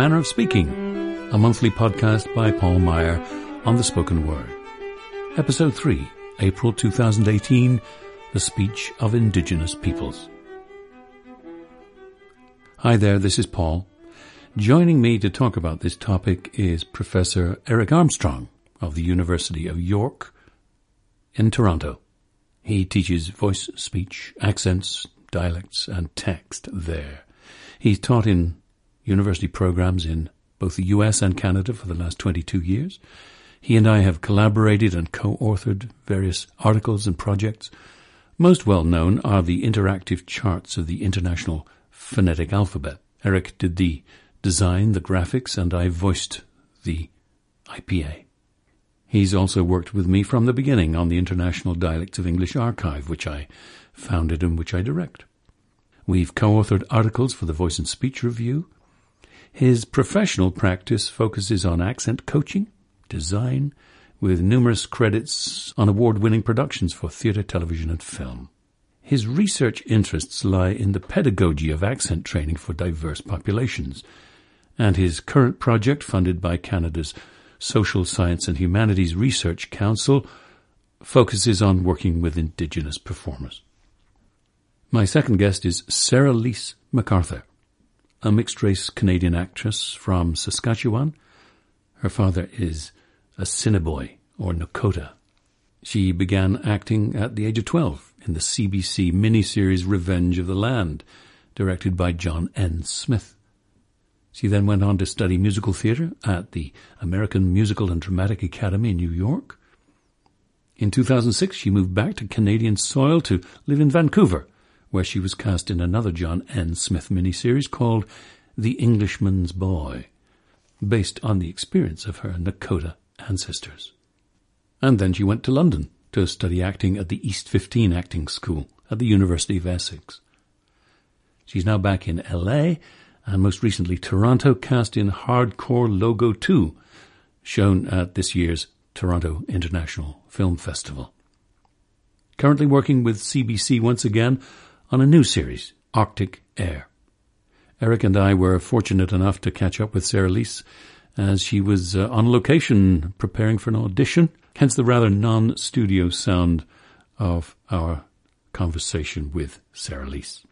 Manner of Speaking, a monthly podcast by Paul Meier on the spoken word. Episode 3, April 2018, The Speech of Indigenous Peoples. Hi there, this is Paul. Joining me to talk about this topic is Professor Eric Armstrong of the University of York in Toronto. He teaches voice, speech, accents, dialects, and text there. He's taught in university programs in both the US and Canada for the last 22 years. He and I have collaborated and co-authored various articles and projects. Most well known are the interactive charts of the International Phonetic Alphabet. Eric did the design, the graphics, and I voiced the IPA. He's also worked with me from the beginning on the International Dialects of English Archive, which I founded and which I direct. We've co-authored articles for the Voice and Speech Review. His professional practice focuses on accent coaching, design, with numerous credits on award-winning productions for theatre, television, and film. His research interests lie in the pedagogy of accent training for diverse populations, and his current project, funded by Canada's Social Science and Humanities Research Council, focuses on working with Indigenous performers. My second guest is Sarah Lise MacArthur, a mixed race Canadian actress from Saskatchewan. Her father is Assiniboine or Nakota. She began acting at the age of 12 in the CBC miniseries Revenge of the Land, directed by John N. Smith. She then went on to study musical theatre at the American Musical and Dramatic Academy in New York. In 2006, she moved back to Canadian soil to live in Vancouver where she was cast in another John N. Smith miniseries called The Englishman's Boy, based on the experience of her Nakota ancestors. And then she went to London to study acting at the East 15 Acting School at the University of Essex. She's now back in LA and most recently Toronto cast in Hardcore Logo 2, shown at this year's Toronto International Film Festival. Currently working with CBC once again on a new series, Arctic Air. Eric and I were fortunate enough to catch up with Sera-Lys as she was uh, on location preparing for an audition, hence the rather non-studio sound of our conversation with Sera-Lys.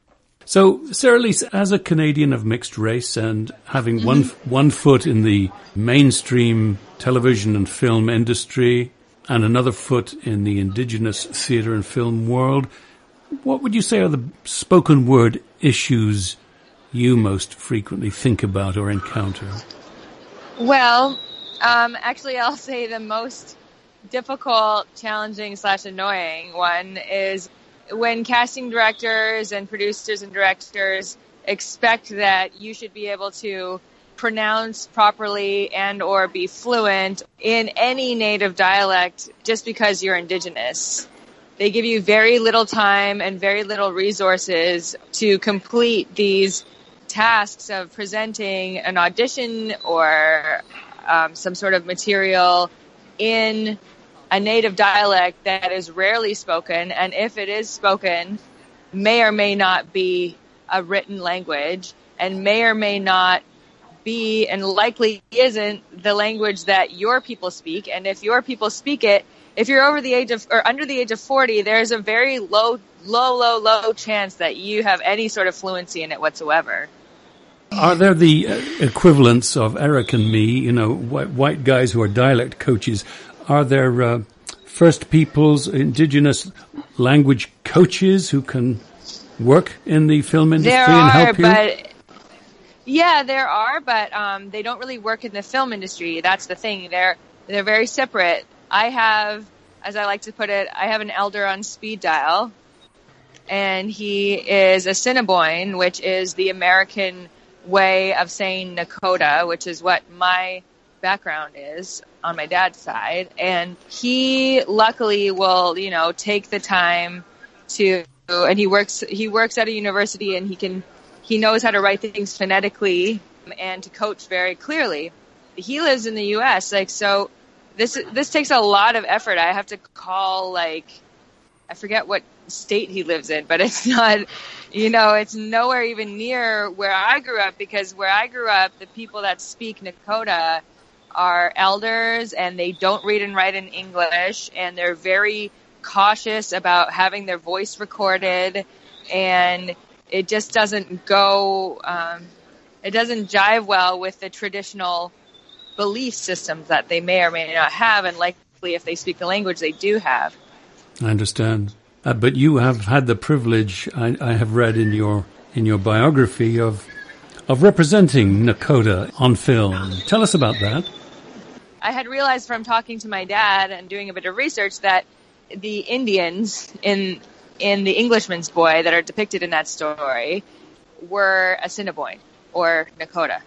So, Sera-Lys, as a Canadian of mixed race and having mm-hmm. one, one foot in the mainstream television and film industry and another foot in the indigenous theatre and film world, what would you say are the spoken word issues you most frequently think about or encounter? Well, um, actually, I'll say the most difficult, challenging slash annoying one is when casting directors and producers and directors expect that you should be able to pronounce properly and or be fluent in any native dialect just because you're indigenous. They give you very little time and very little resources to complete these tasks of presenting an audition or um, some sort of material in a native dialect that is rarely spoken, and if it is spoken, may or may not be a written language, and may or may not be, and likely isn't, the language that your people speak. And if your people speak it, if you're over the age of or under the age of 40, there's a very low, low, low, low chance that you have any sort of fluency in it whatsoever. Are there the uh, equivalents of Eric and me, you know, white, white guys who are dialect coaches? Are there uh, First Peoples, indigenous language coaches who can work in the film industry there and are, help you? But yeah, there are, but um, they don't really work in the film industry. That's the thing. They're they're very separate. I have, as I like to put it, I have an elder on speed dial, and he is Assiniboine, which is the American way of saying Nakota, which is what my background is on my dad's side. And he luckily will, you know, take the time to, and he works, he works at a university and he can, he knows how to write things phonetically and to coach very clearly. He lives in the U.S. Like, so this this takes a lot of effort. I have to call like I forget what state he lives in, but it's not you know, it's nowhere even near where I grew up because where I grew up, the people that speak Nakota are elders and they don't read and write in English and they're very cautious about having their voice recorded and it just doesn't go, um, it doesn't jive well with the traditional belief systems that they may or may not have and likely if they speak the language they do have. I understand. Uh, but you have had the privilege, I, I, have read in your in your biography of of representing Nakota on film. Tell us about that. I had realized from talking to my dad and doing a bit of research that the Indians in in the Englishman's Boy that are depicted in that story were Assiniboine or Nakota,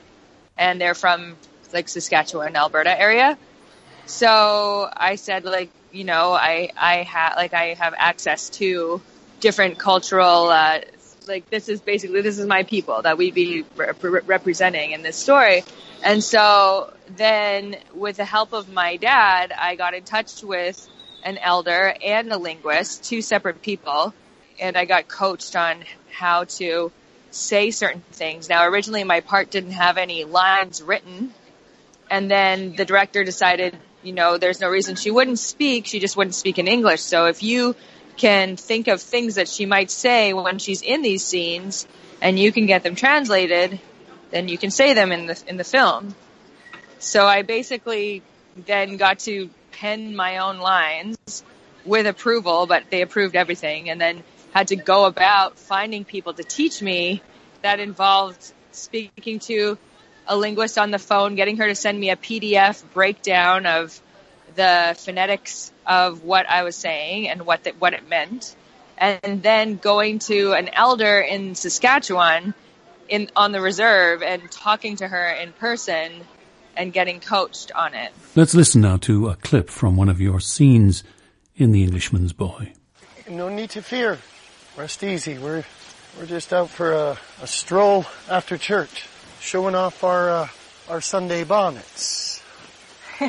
and they're from like Saskatchewan, Alberta area. So I said, like, you know, I I have like I have access to different cultural. Uh, like this is basically this is my people that we be rep- representing in this story. And so then, with the help of my dad, I got in touch with an elder and a linguist, two separate people, and I got coached on how to say certain things. Now, originally my part didn't have any lines written, and then the director decided you know, there's no reason she wouldn't speak. She just wouldn't speak in English. So if you can think of things that she might say when she's in these scenes and you can get them translated, then you can say them in the, in the film. So I basically then got to pen my own lines with approval, but they approved everything and then had to go about finding people to teach me that involved speaking to a linguist on the phone, getting her to send me a PDF breakdown of the phonetics of what I was saying and what the, what it meant, and then going to an elder in Saskatchewan in on the reserve and talking to her in person and getting coached on it. Let's listen now to a clip from one of your scenes in The Englishman's Boy. No need to fear. Rest easy. We're we're just out for a, a stroll after church showing off our uh, our Sunday bonnets.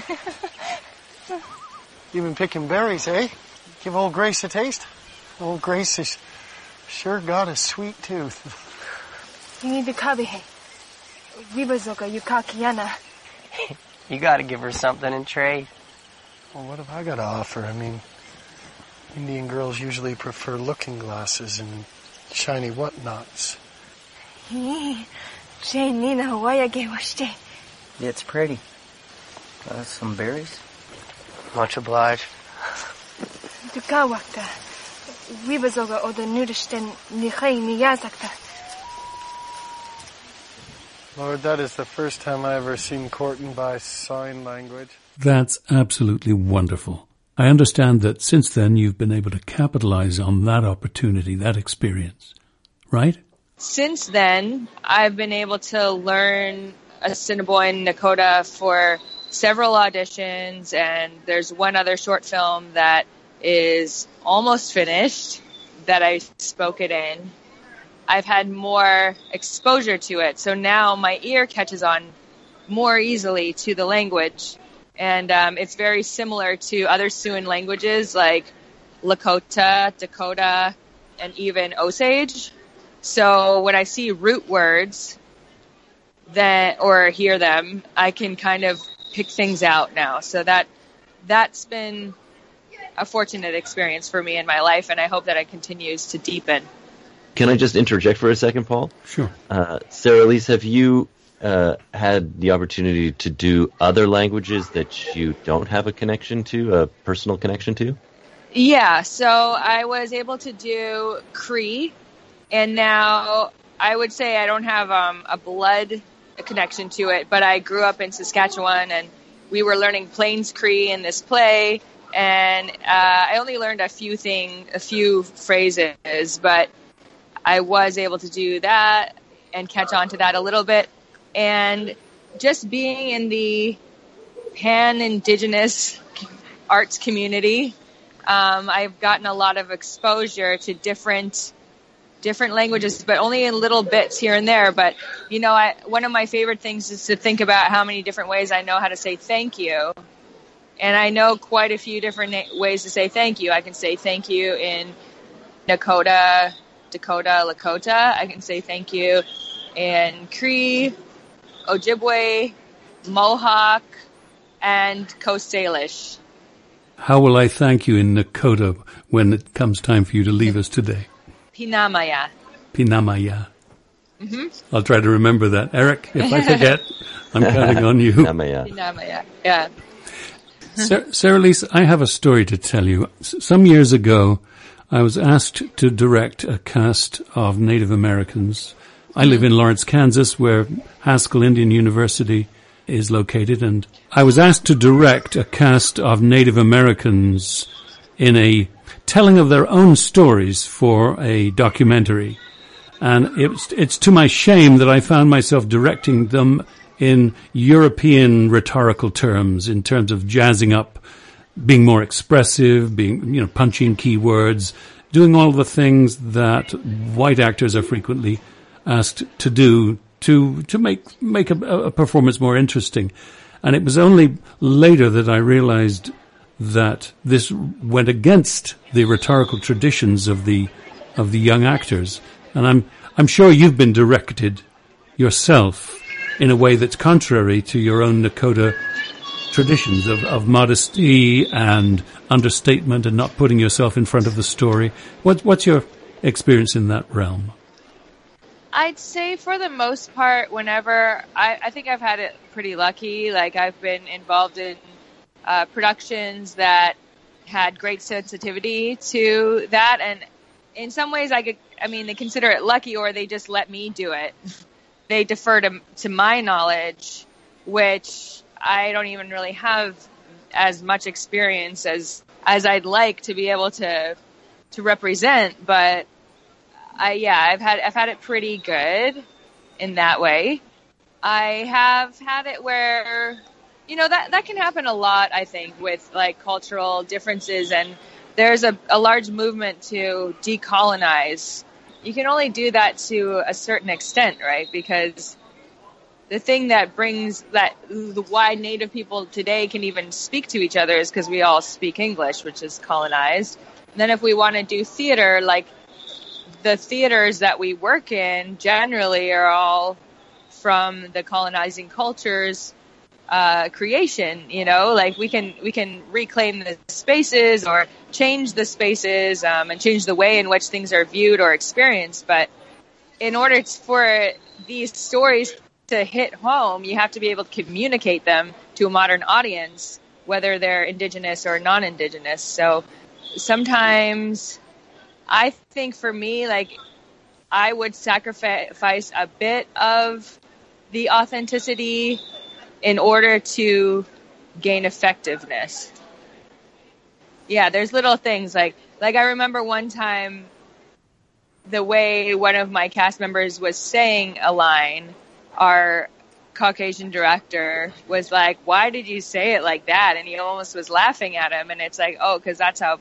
You've been picking berries, eh? Give old Grace a taste. Old Grace has sure got a sweet tooth. You need the kabihe. Vibazoka yukakiana. You gotta give her something in trade. Well, what have I got to offer? I mean, Indian girls usually prefer looking glasses and shiny whatnots. It's pretty. Uh, some berries? Much obliged. Dukawakta. Wibazoga o the nudisten nihei niyazakta. Lord, that is the first time I ever seen courting by sign language. That's absolutely wonderful. I understand that since then you've been able to capitalize on that opportunity, that experience, right? Since then, I've been able to learn Assiniboine Nakota for several auditions, and there's one other short film that is almost finished that I spoke it in. I've had more exposure to it, so now my ear catches on more easily to the language, and um, it's very similar to other Siouan languages like Lakota, Dakota, and even Osage. So when I see root words that or hear them, I can kind of pick things out now. So that that's been a fortunate experience for me in my life, and I hope that it continues to deepen. Can I just interject for a second, Paul? Sure. Uh, Sarah Elise, have you uh, had the opportunity to do other languages that you don't have a connection to, a personal connection to? Yeah, so I was able to do Cree, and now I would say I don't have um, a blood connection to it, but I grew up in Saskatchewan and we were learning Plains Cree in this play, and uh, I only learned a few thing, a few phrases, but I was able to do that and catch on to that a little bit, and just being in the pan indigenous arts community, um, I've gotten a lot of exposure to different different languages, but only in little bits here and there. But you know, I, one of my favorite things is to think about how many different ways I know how to say thank you. And I know quite a few different ways to say thank you. I can say thank you in Nakota, Dakota, Lakota. I can say thank you in Cree, Ojibwe, Mohawk, and Coast Salish. How will I thank you in Nakota when it comes time for you to leave us today? Pinamaya. Pinamaya. Mm-hmm. I'll try to remember that. Eric, if I forget, I'm counting on you. Namaya. Pinamaya. Yeah. Sarah, Sera-Lys, I have a story to tell you. S- Some years ago, I was asked to direct a cast of Native Americans. I live in Lawrence, Kansas, where Haskell Indian University is located, and I was asked to direct a cast of Native Americans in a telling of their own stories for a documentary. And it's, it's to my shame that I found myself directing them in European rhetorical terms, in terms of jazzing up, being more expressive, being, you know, punching keywords, doing all the things that white actors are frequently asked to do to, to make, make a, a performance more interesting. And it was only later that I realized that this went against the rhetorical traditions of the, of the young actors. And I'm, I'm sure you've been directed yourself in a way that's contrary to your own Nakota traditions of, of modesty and understatement and not putting yourself in front of the story. What, what's your experience in that realm? I'd say for the most part, whenever I, I think I've had it pretty lucky. Like I've been involved in uh, productions that had great sensitivity to that, and in some ways, I could. I mean, they consider it lucky, or they just let me do it. they defer to to my knowledge, which I don't even really have as much experience as as I'd like to be able to to represent, but I yeah, I've had I've had it pretty good in that way. I have had it where you know that that can happen a lot I think with like cultural differences and there's a, a large movement to decolonize. You can only do that to a certain extent, right? Because the thing that brings that the why native people today can even speak to each other is because we all speak English, which is colonized. And then if we want to do theater, like the theaters that we work in generally are all from the colonizing cultures uh, creation you know like we can we can reclaim the spaces or change the spaces um, and change the way in which things are viewed or experienced but in order for these stories to hit home you have to be able to communicate them to a modern audience whether they're indigenous or non-indigenous. So sometimes I think for me, like, I would sacrifice a bit of the authenticity in order to gain effectiveness. Yeah, there's little things like, like I remember one time the way one of my cast members was saying a line, our Caucasian director was like, why did you say it like that? And he almost was laughing at him. And it's like, oh, cause that's how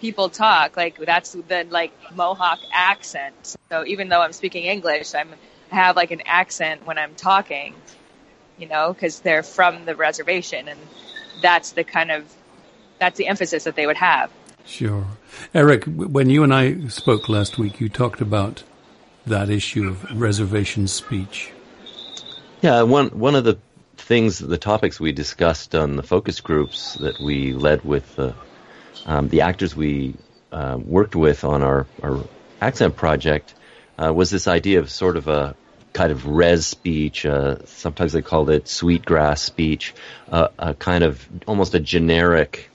people talk. Like that's the like Mohawk accent. So even though I'm speaking English, I'm I have like an accent when I'm talking, you know, because they're from the reservation, and that's the kind of that's the emphasis that they would have. Sure, Eric. When you and I spoke last week, you talked about that issue of reservation speech. Yeah, one one of the things, the topics we discussed on the focus groups that we led with the um, the actors we uh, worked with on our, our accent project uh, was this idea of sort of a kind of res speech. Uh, sometimes they called it sweetgrass speech, uh, a kind of almost a generic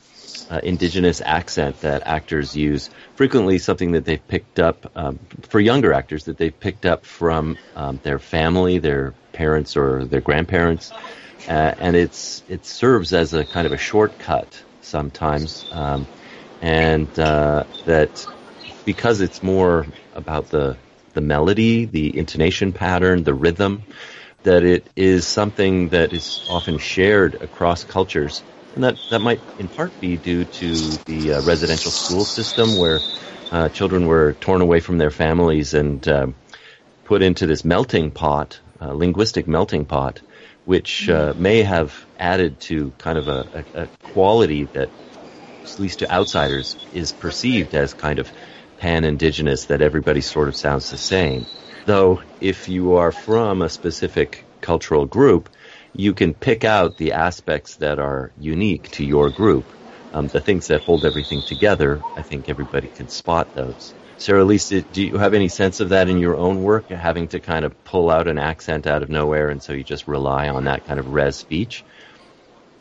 uh, indigenous accent that actors use. Frequently, something that they've picked up um, for younger actors that they've picked up from um, their family, their parents or their grandparents, uh, and it's it serves as a kind of a shortcut sometimes. Um, and uh, that because it's more about the the melody, the intonation pattern, the rhythm, that it is something that is often shared across cultures, and that that might in part be due to the uh, residential school system where uh, children were torn away from their families and uh, put into this melting pot, uh, linguistic melting pot, which uh, may have added to kind of a, a, a quality that at least to outsiders, is perceived as kind of pan-indigenous that everybody sort of sounds the same. Though if you are from a specific cultural group, you can pick out the aspects that are unique to your group. Um, the things that hold everything together, I think everybody can spot those. Sarah Lisa, do you have any sense of that in your own work, having to kind of pull out an accent out of nowhere and so you just rely on that kind of res speech?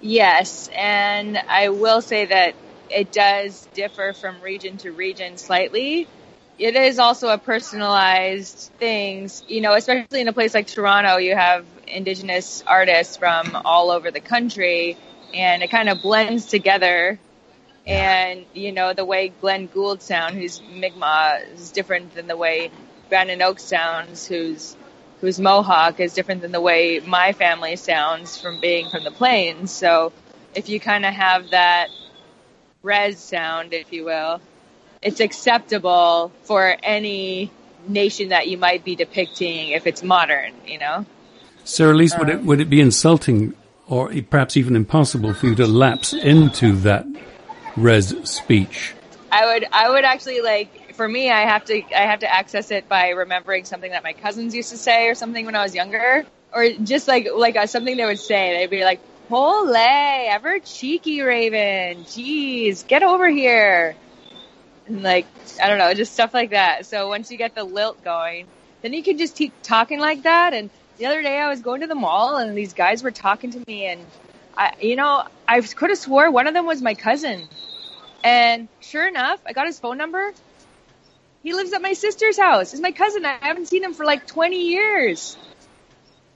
Yes, and I will say that it does differ from region to region slightly. It is also a personalized things, you know, especially in a place like Toronto, you have indigenous artists from all over the country and it kind of blends together and, you know, the way Glen Gould sounds, who's Mi'kmaq, is different than the way Brandon Oakes sounds, who's who's Mohawk, is different than the way my family sounds from being from the plains. So if you kind of have that res sound, if you will, it's acceptable for any nation that you might be depicting if it's modern, you know? Sera-Lys, would it, would it be insulting or perhaps even impossible for you to lapse into that res speech? I would, I would actually like, for me, I have to, I have to access it by remembering something that my cousins used to say or something when I was younger, or just like, like uh, something they would say. They'd be like, "Holy, ever cheeky Raven, jeez, get over here," and like, I don't know, just stuff like that. So once you get the lilt going, then you can just keep talking like that. And the other day I was going to the mall and these guys were talking to me and I, you know, I could have swore one of them was my cousin. And sure enough, I got his phone number. He lives at my sister's house. He's my cousin. I haven't seen him for like 20 years.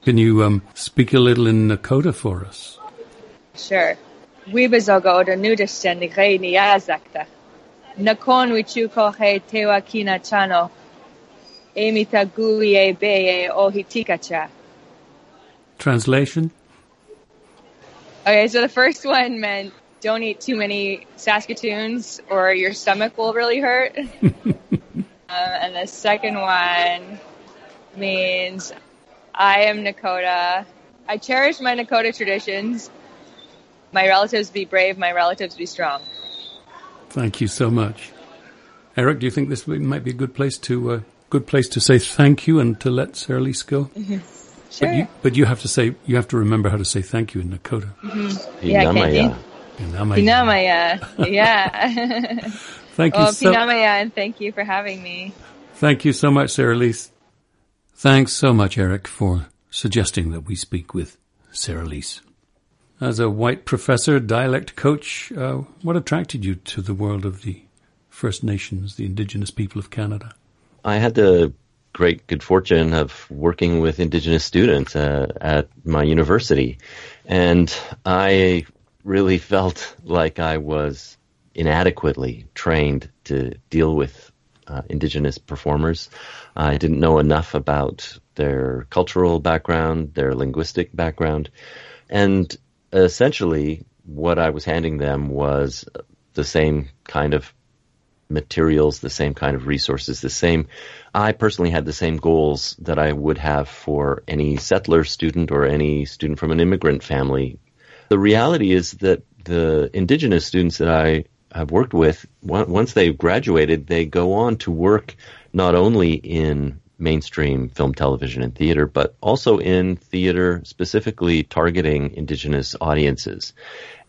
Can you um, speak a little in Nakota for us? Sure. Wibazoga o da nudashten ni rei ni yazakta. Nakon wichuko he tewa kina chano. Emita guie beye o hitikacha. Translation? Okay, so the first one meant don't eat too many Saskatoons or your stomach will really hurt. um, and the second one means I am Nakota. I cherish my Nakota traditions. My relatives be brave, my relatives be strong. Thank you so much. Eric, do you think this might be a good place to uh, good place to say thank you and to let Sera-Lys go? Sure. But you, but you have to say you have to remember how to say thank you in Nakota. Yeah, Inamaya. Pinamaya. Pinamaya. Yeah. Thank you well, so Pinamaya, and thank you for having me. Thank you so much, Sera-Lys. Thanks so much, Eric, for suggesting that we speak with Sarah Lise. As a white professor, dialect coach, uh, what attracted you to the world of the First Nations, the Indigenous people of Canada? I had the great good fortune of working with Indigenous students uh, at my university, and I really felt like I was inadequately trained to deal with uh, Indigenous performers. I didn't know enough about their cultural background, their linguistic background, and essentially what I was handing them was the same kind of materials, the same kind of resources, the same. I personally had the same goals that I would have for any settler student or any student from an immigrant family. The reality is that the indigenous students that I have worked with, once they've graduated, they go on to work not only in mainstream film, television, and theater, but also in theater specifically targeting indigenous audiences.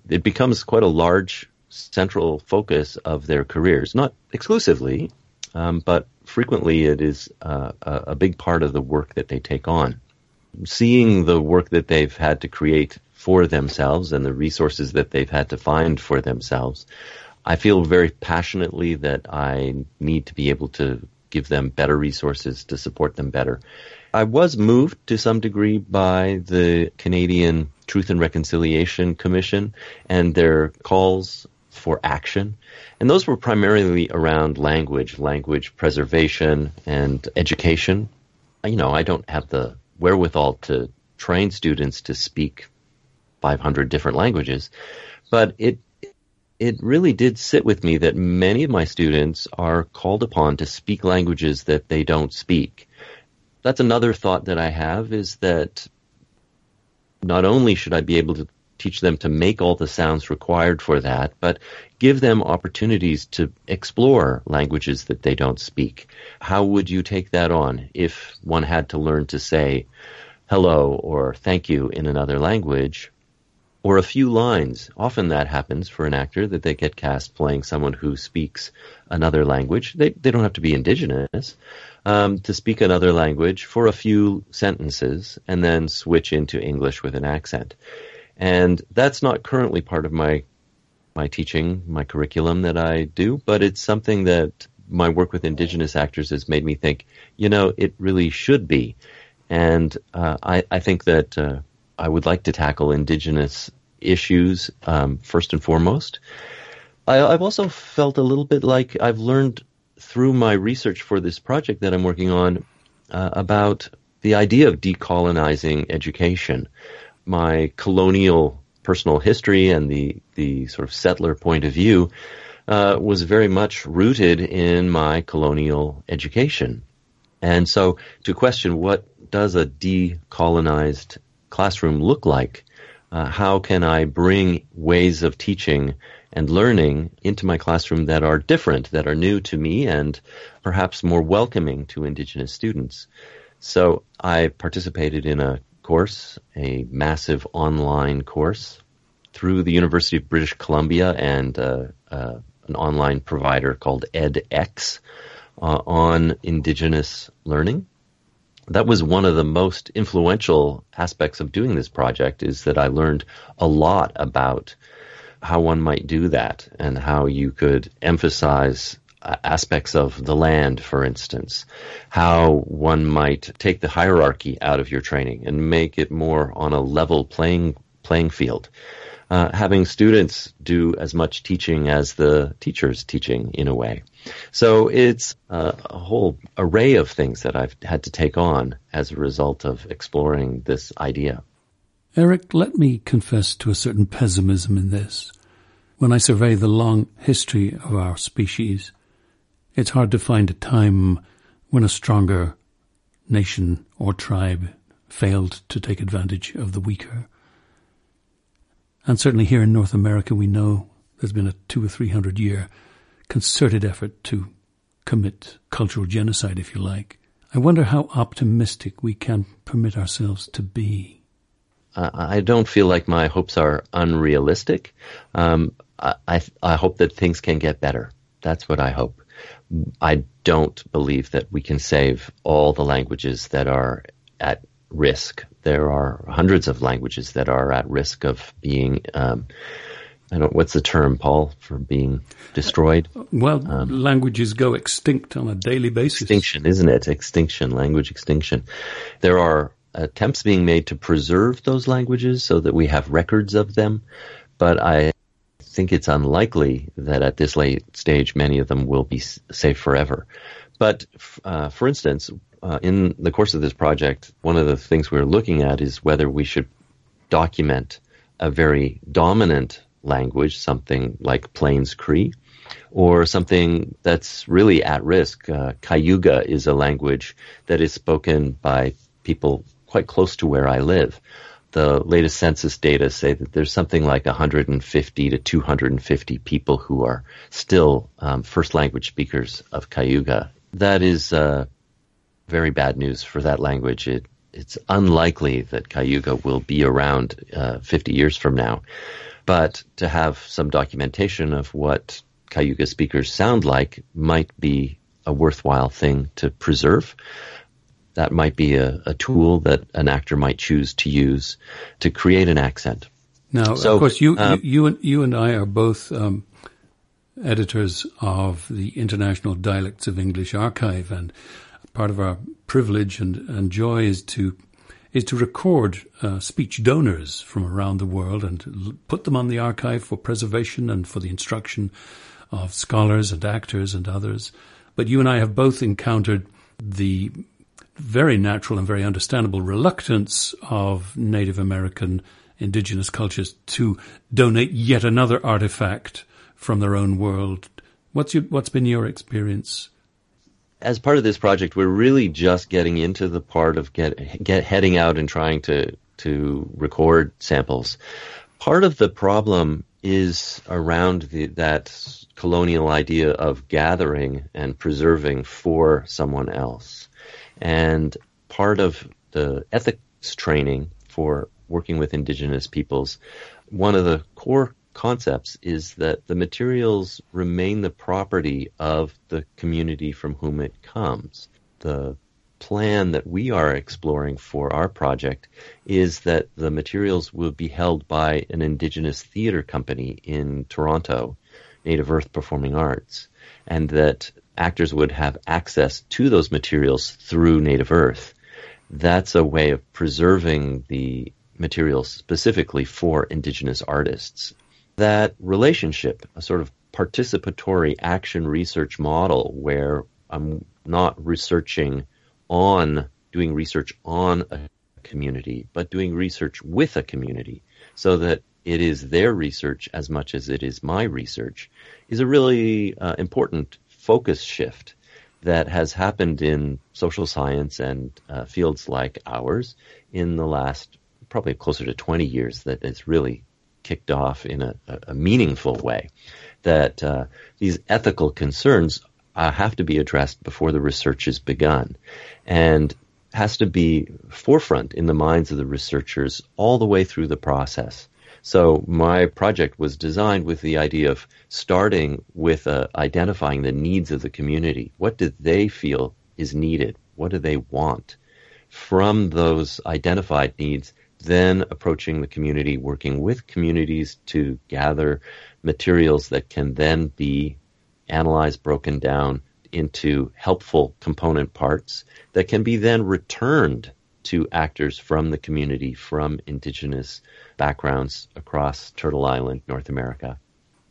It becomes quite a large central focus of their careers, not exclusively, um, but frequently it is uh, a big part of the work that they take on. Seeing the work that they've had to create for themselves and the resources that they've had to find for themselves, I feel very passionately that I need to be able to give them better resources to support them better. I was moved to some degree by the Canadian Truth and Reconciliation Commission and their calls for action. And those were primarily around language, language preservation and education. You know, I don't have the wherewithal to train students to speak 500 different languages, but it it really did sit with me that many of my students are called upon to speak languages that they don't speak. That's another thought that I have is that not only should I be able to teach them to make all the sounds required for that, but give them opportunities to explore languages that they don't speak. How would you take that on if one had to learn to say hello or thank you in another language? Or a few lines. Often that happens for an actor that they get cast playing someone who speaks another language. They, they don't have to be indigenous. Um, to speak another language for a few sentences and then switch into English with an accent. And that's not currently part of my my teaching, my curriculum that I do, but it's something that my work with indigenous actors has made me think, you know, it really should be. And uh, I, I, think that uh, I would like to tackle indigenous issues um, first and foremost. I, have also felt a little bit like I've learned through my research for this project that I'm working on uh, about the idea of decolonizing education. My colonial personal history and the the sort of settler point of view uh, was very much rooted in my colonial education. And so to question what does a decolonized classroom look like? Uh, how can I bring ways of teaching and learning into my classroom that are different, that are new to me and perhaps more welcoming to indigenous students? So I participated in a course, a massive online course through the University of British Columbia and uh, uh, an online provider called edX uh, on Indigenous learning. That was one of the most influential aspects of doing this project is that I learned a lot about how one might do that and how you could emphasize uh, aspects of the land, for instance, how one might take the hierarchy out of your training and make it more on a level playing playing field. Uh, having students do as much teaching as the teachers teaching in a way. So it's uh, a whole array of things that I've had to take on as a result of exploring this idea. Eric, let me confess to a certain pessimism in this. When I survey the long history of our species, it's hard to find a time when a stronger nation or tribe failed to take advantage of the weaker. And certainly here in North America, we know there's been a two or three hundred year concerted effort to commit cultural genocide, if you like. I wonder how optimistic we can permit ourselves to be. I don't feel like my hopes are unrealistic. Um, I, I hope that things can get better. That's what I hope. I don't believe that we can save all the languages that are at risk. There are hundreds of languages that are at risk of being um, I don't. What's the term, Paul, for being destroyed? Well, um, languages go extinct on a daily basis. Extinction, isn't it? Extinction, language extinction. There are attempts being made to preserve those languages so that we have records of them, but I think it's unlikely that at this late stage many of them will be safe forever. But uh, for instance, uh, in the course of this project, one of the things we're looking at is whether we should document a very dominant language, something like Plains Cree, or something that's really at risk. Uh, Cayuga is a language that is spoken by people quite close to where I live. The latest census data say that there's something like 150 to 250 people who are still um, first language speakers of Cayuga. That is uh, very bad news for that language. It, it's unlikely that Cayuga will be around uh, 50 years from now. But to have some documentation of what Cayuga speakers sound like might be a worthwhile thing to preserve. That might be a, a tool that an actor might choose to use to create an accent. Now, so, of course, you, um, you, you, and, you and I are both um, editors of the International Dialects of English Archive, and part of our privilege and, and joy is to is to record uh, speech donors from around the world and l- put them on the archive for preservation and for the instruction of scholars and actors and others. But you and I have both encountered the very natural and very understandable reluctance of Native American indigenous cultures to donate yet another artifact from their own world. What's your, what's been your experience as part of this project, we're really just getting into the part of get, get heading out and trying to to record samples. Part of the problem is around the, that colonial idea of gathering and preserving for someone else. And part of the ethics training for working with indigenous peoples, one of the core concepts is that the materials remain the property of the community from whom it comes. The plan that we are exploring for our project is that the materials will be held by an indigenous theater company in Toronto, Native Earth Performing Arts, and that actors would have access to those materials through Native Earth. That's a way of preserving the materials specifically for indigenous artists. That relationship, a sort of participatory action research model where I'm not researching on doing research on a community, but doing research with a community so that it is their research as much as it is my research is a really uh, important focus shift that has happened in social science and uh, fields like ours in the last probably closer to 20 years that it's really kicked off in a, a meaningful way. That uh, these ethical concerns uh, have to be addressed before the research is begun and has to be forefront in the minds of the researchers all the way through the process. So my project was designed with the idea of starting with uh, identifying the needs of the community. What do they feel is needed? What do they want? From those identified needs, then approaching the community, working with communities to gather materials that can then be analyzed, broken down into helpful component parts that can be then returned to actors from the community from indigenous backgrounds across Turtle Island, North America.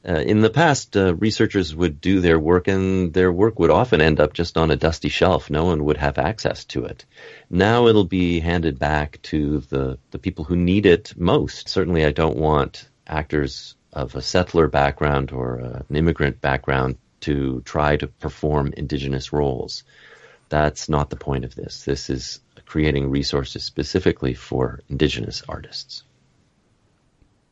Uh, in the past, uh, researchers would do their work and their work would often end up just on a dusty shelf. No one would have access to it. Now it'll be handed back to the, the people who need it most. Certainly I don't want actors of a settler background or uh, an immigrant background to try to perform indigenous roles. That's not the point of this. This is creating resources specifically for indigenous artists.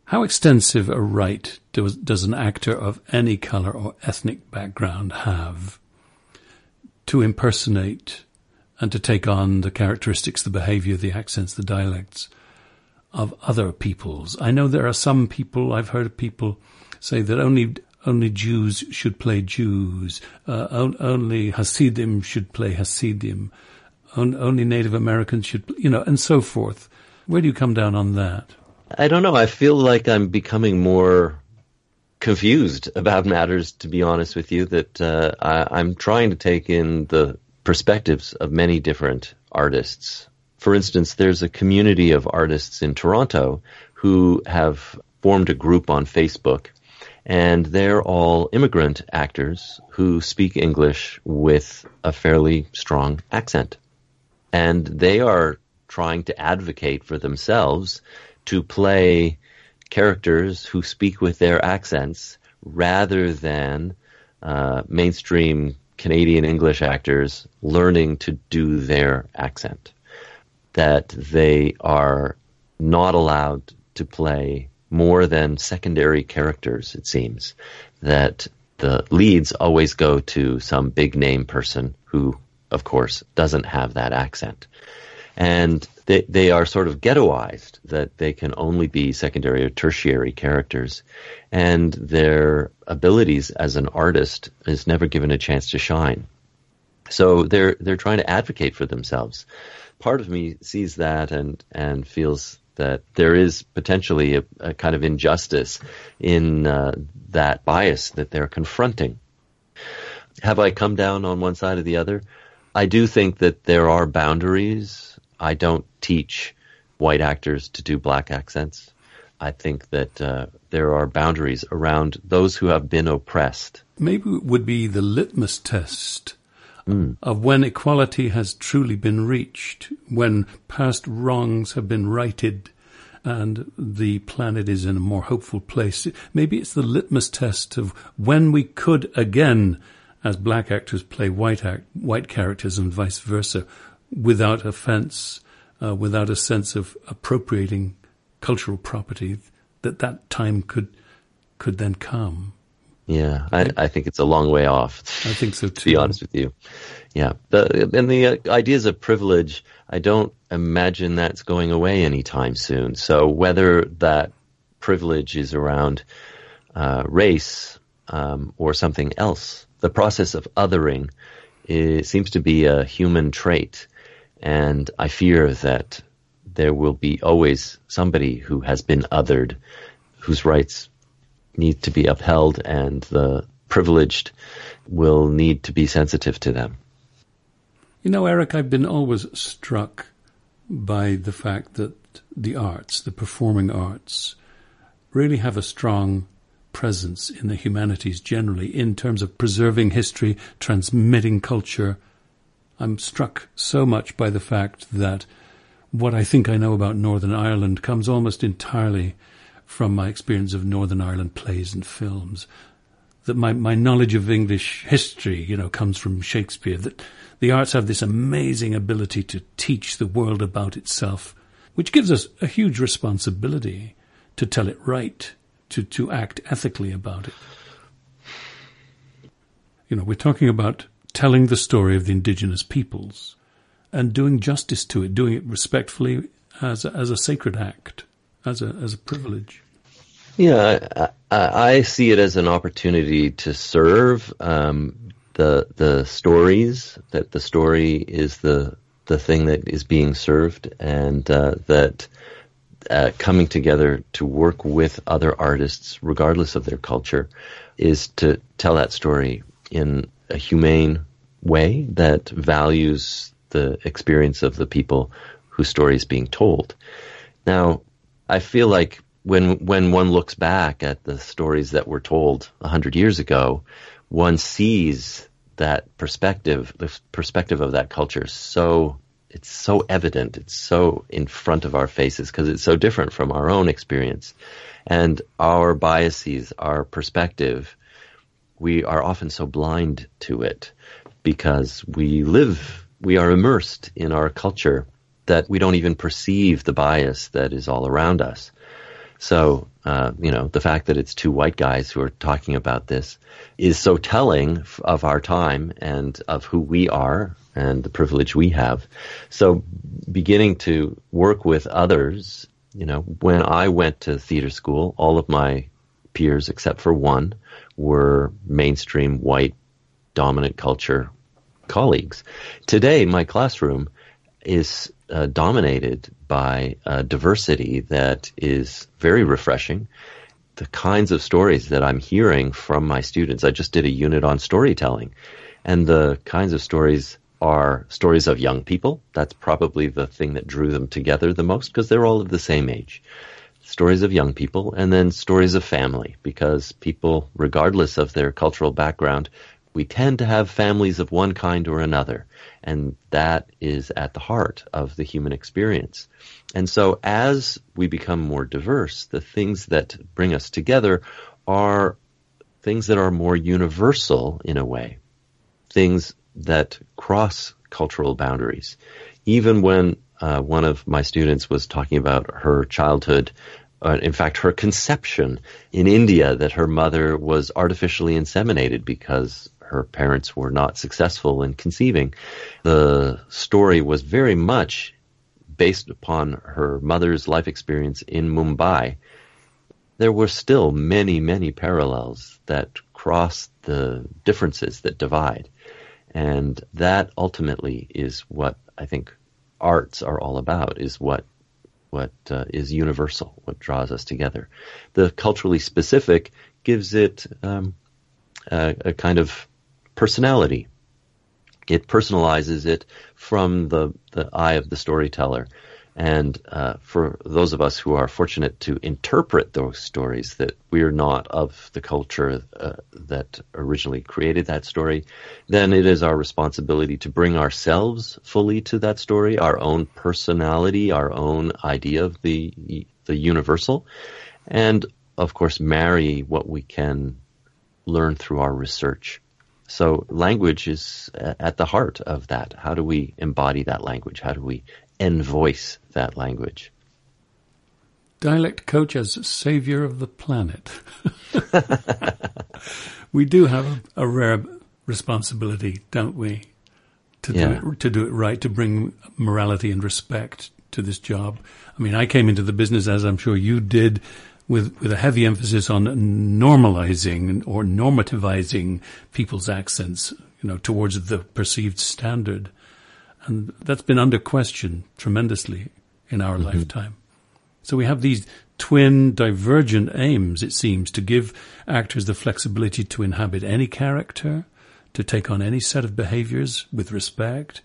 How extensive a right does, does an actor of any color or ethnic background have to impersonate and to take on the characteristics, the behavior, the accents, the dialects of other peoples? I know there are some people, I've heard people say that only only Jews should play Jews. Uh, only Hasidim should play Hasidim. On, only Native Americans should, you know, and so forth. Where do you come down on that? I don't know. I feel like I'm becoming more confused about matters, to be honest with you, that uh, I, I'm trying to take in the perspectives of many different artists. For instance, there's a community of artists in Toronto who have formed a group on Facebook and they're all immigrant actors who speak English with a fairly strong accent. And they are trying to advocate for themselves to play characters who speak with their accents rather than uh, mainstream Canadian English actors learning to do their accent. That they are not allowed to play more than secondary characters, it seems. That the leads always go to some big name person who, of course, doesn't have that accent. And they, they are sort of ghettoized, that they can only be secondary or tertiary characters. And their abilities as an artist is never given a chance to shine. So they're, they're trying to advocate for themselves. Part of me sees that and, and feels that there is potentially a, a kind of injustice in uh, that bias that they're confronting. Have I come down on one side or the other? I do think that there are boundaries. I don't teach white actors to do black accents. I think that uh, there are boundaries around those who have been oppressed. Maybe it would be the litmus test mm. of when equality has truly been reached, when past wrongs have been righted and the planet is in a more hopeful place. Maybe it's the litmus test of when we could again, as black actors play white act, white characters and vice versa, without offense, uh, without a sense of appropriating cultural property. that that time could could then come. Yeah, I, I think it's a long way off. I think so too. To be honest with you, yeah. The, and the uh, ideas of privilege, I don't imagine that's going away anytime soon. So whether that privilege is around uh, race um, or something else, the process of othering is, seems to be a human trait, and I fear that there will be always somebody who has been othered, whose rights need to be upheld, and the privileged will need to be sensitive to them. You know, Eric, I've been always struck by the fact that the arts, the performing arts, really have a strong presence in the humanities generally in terms of preserving history, transmitting culture. I'm struck so much by the fact that what I think I know about Northern Ireland comes almost entirely from my experience of Northern Ireland plays and films. That my, my knowledge of English history, you know, comes from Shakespeare. That the arts have this amazing ability to teach the world about itself, which gives us a huge responsibility to tell it right, to, to act ethically about it. You know, we're talking about telling the story of the indigenous peoples and doing justice to it, doing it respectfully as a, as a sacred act, as a as a privilege. Yeah, I, I see it as an opportunity to serve um, the the stories. That the story is the the thing that is being served, and uh, that uh, coming together to work with other artists, regardless of their culture, is to tell that story in a humane way that values the experience of the people whose story is being told. Now, I feel like when when one looks back at the stories that were told a hundred years ago, one sees that perspective, the perspective of that culture, so it's so evident, it's so in front of our faces because it's so different from our own experience, and our biases, our perspective, we are often so blind to it because we live we are immersed in our culture that we don't even perceive the bias that is all around us. So, uh, you know, the fact that it's two white guys who are talking about this is so telling of our time and of who we are and the privilege we have. So, beginning to work with others, you know, when I went to theater school, all of my peers, except for one, were mainstream white dominant culture colleagues. Today, my classroom is uh, dominated by diversity that is very refreshing. The kinds of stories that I'm hearing from my students, I just did a unit on storytelling, and the kinds of stories are stories of young people. That's probably the thing that drew them together the most because they're all of the same age. Stories of young people, and then stories of family, because people, regardless of their cultural background, we tend to have families of one kind or another, and that is at the heart of the human experience. And so as we become more diverse, the things that bring us together are things that are more universal in a way, things that cross cultural boundaries. Even when uh, one of my students was talking about her childhood uh, in fact, her conception in India that her mother was artificially inseminated because her parents were not successful in conceiving. The story was very much based upon her mother's life experience in Mumbai. There were still many, many parallels that cross the differences that divide. And that ultimately is what I think arts are all about, is what what uh, is universal, what draws us together. The culturally specific gives it um, a, a, kind of personality. It personalizes it from the, the eye of the storyteller. And uh, for those of us who are fortunate to interpret those stories, that we're not of the culture uh, that originally created that story, then it is our responsibility to bring ourselves fully to that story, our own personality, our own idea of the the universal, and of course marry what we can learn through our research. So language is at the heart of that. How do we embody that language? How do we envoice that language? dialect coach as savior of the planet. we do have a, rare responsibility, don't we, to yeah. do it to do it right, to bring morality and respect to this job. I mean, I came into the business as I'm sure you did. With, with a heavy emphasis on normalizing or normativizing people's accents, you know, towards the perceived standard. And that's been under question tremendously in our mm-hmm. lifetime. So we have these twin divergent aims, it seems, to give actors the flexibility to inhabit any character, to take on any set of behaviors with respect,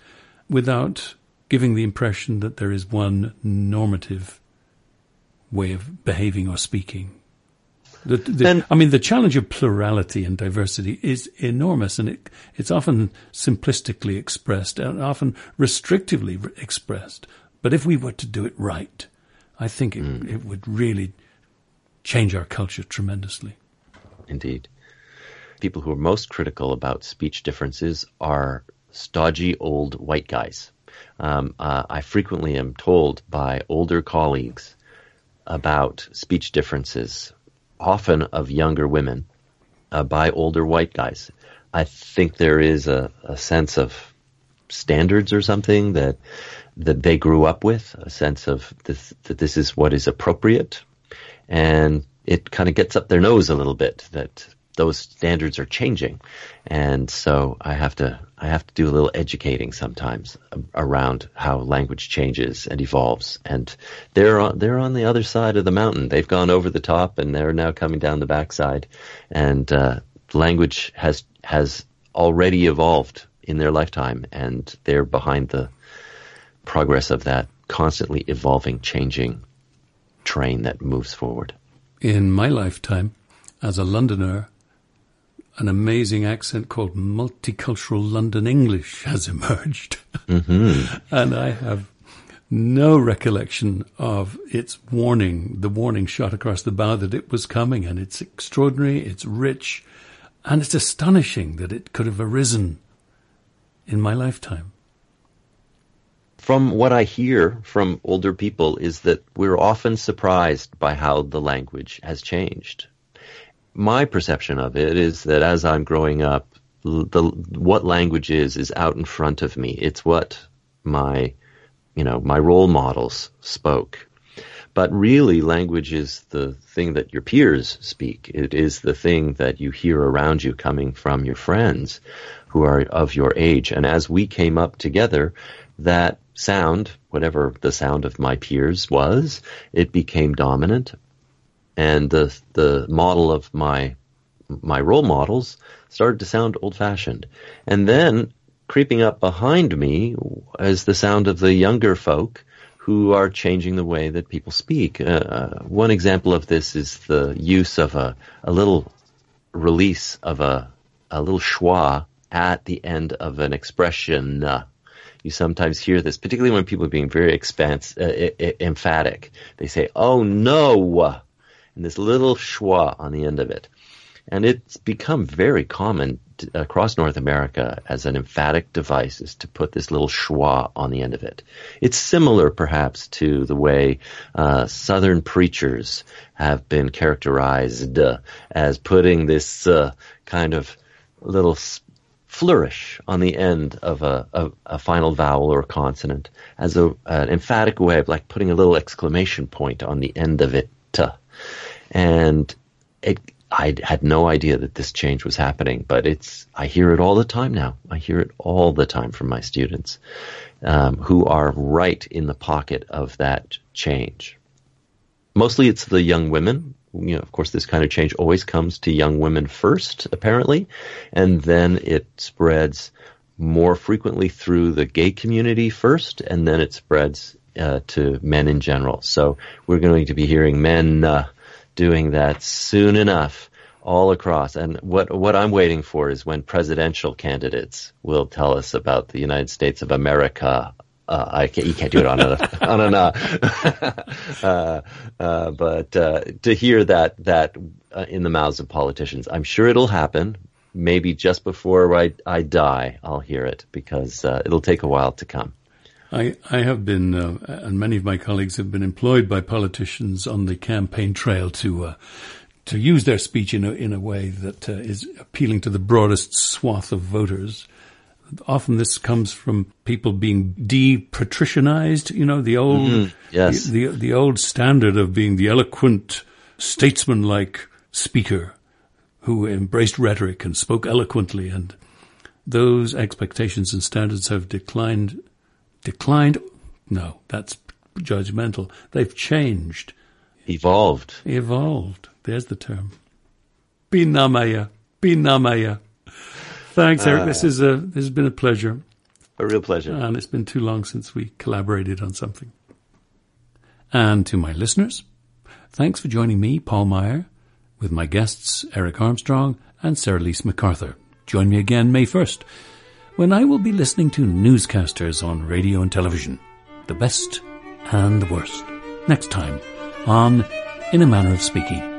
without giving the impression that there is one normative way of behaving or speaking. The, the, and, I mean, the challenge of plurality and diversity is enormous, and it, it's often simplistically expressed and often restrictively expressed. But if we were to do it right, I think it, mm. it would really change our culture tremendously. Indeed. People who are most critical about speech differences are stodgy old white guys. Um, uh, I frequently am told by older colleagues about speech differences, often of younger women, uh, by older white guys. I think there is a, a sense of standards or something that that they grew up with, a sense of this, that this is what is appropriate. And it kind of gets up their nose a little bit that those standards are changing. And so I have to, I have to do a little educating sometimes around how language changes and evolves. And they're on, they're on the other side of the mountain. They've gone over the top and they're now coming down the backside. And, uh, language has, has already evolved in their lifetime and they're behind the, progress of that constantly evolving, changing train that moves forward. In my lifetime, as a Londoner, an amazing accent called multicultural London English has emerged. Mm-hmm. and I have no recollection of its warning, the warning shot across the bow that it was coming. And it's extraordinary, it's rich, and it's astonishing that it could have arisen in my lifetime from what I hear from older people is that we're often surprised by how the language has changed. My perception of it is that as I'm growing up, the what language is is out in front of me. It's what my you know my role models spoke. But really, language is the thing that your peers speak. It is the thing that you hear around you coming from your friends who are of your age. And as we came up together, that sound, whatever the sound of my peers was, it became dominant. And the, the model of my, my role models started to sound old fashioned. And then creeping up behind me is the sound of the younger folk who are changing the way that people speak. Uh, uh one example of this is the use of a, a little release of a, a little schwa at the end of an expression. Uh, you sometimes hear this, particularly when people are being very expans- uh, emphatic. They say, "Oh no," and this little schwa on the end of it, and it's become very common across North America as an emphatic device is to put this little schwa on the end of it. It's similar, perhaps, to the way uh, Southern preachers have been characterized uh, as putting this uh, kind of little flourish on the end of a, a, a final vowel or consonant as a, an emphatic way of like putting a little exclamation point on the end of it. And it, I had no idea that this change was happening, but it's, I hear it all the time now. I hear it all the time from my students, um, who are right in the pocket of that change. Mostly it's the young women you know, of course, this kind of change always comes to young women first, apparently, and then it spreads more frequently through the gay community first, and then it spreads uh, to men in general. So we're going to be hearing men uh, doing that soon enough all across. And what what I'm waiting for is when presidential candidates will tell us about the United States of America uh, I can't, you can't do it on a on an uh, uh, uh, but uh, to hear that that uh, in the mouths of politicians, I'm sure it'll happen. Maybe just before I I die, I'll hear it because it'll take a while to come. I, I have been, uh, and many of my colleagues have been employed by politicians on the campaign trail to uh, to use their speech in a in a way that uh, is appealing to the broadest swath of voters. Often this comes from people being de-patricianized. You know, the old Mm-hmm. Yes. the, the the old standard of being the eloquent, statesman-like speaker who embraced rhetoric and spoke eloquently, and those expectations and standards have declined. Declined? No, that's judgmental. They've changed, Evolved. evolved. There's the term. Binamaya, binamaya. Thanks, Eric. this uh, is a this has been a pleasure, A real pleasure. and it's been too long since we collaborated on something. And to my listeners, thanks for joining me, Paul Meier, with my guests Eric Armstrong and Sera-Lys McArthur. Join me again May 1st, when I will be listening to newscasters on radio and television, the best and the worst. Next time on In a Manner of Speaking.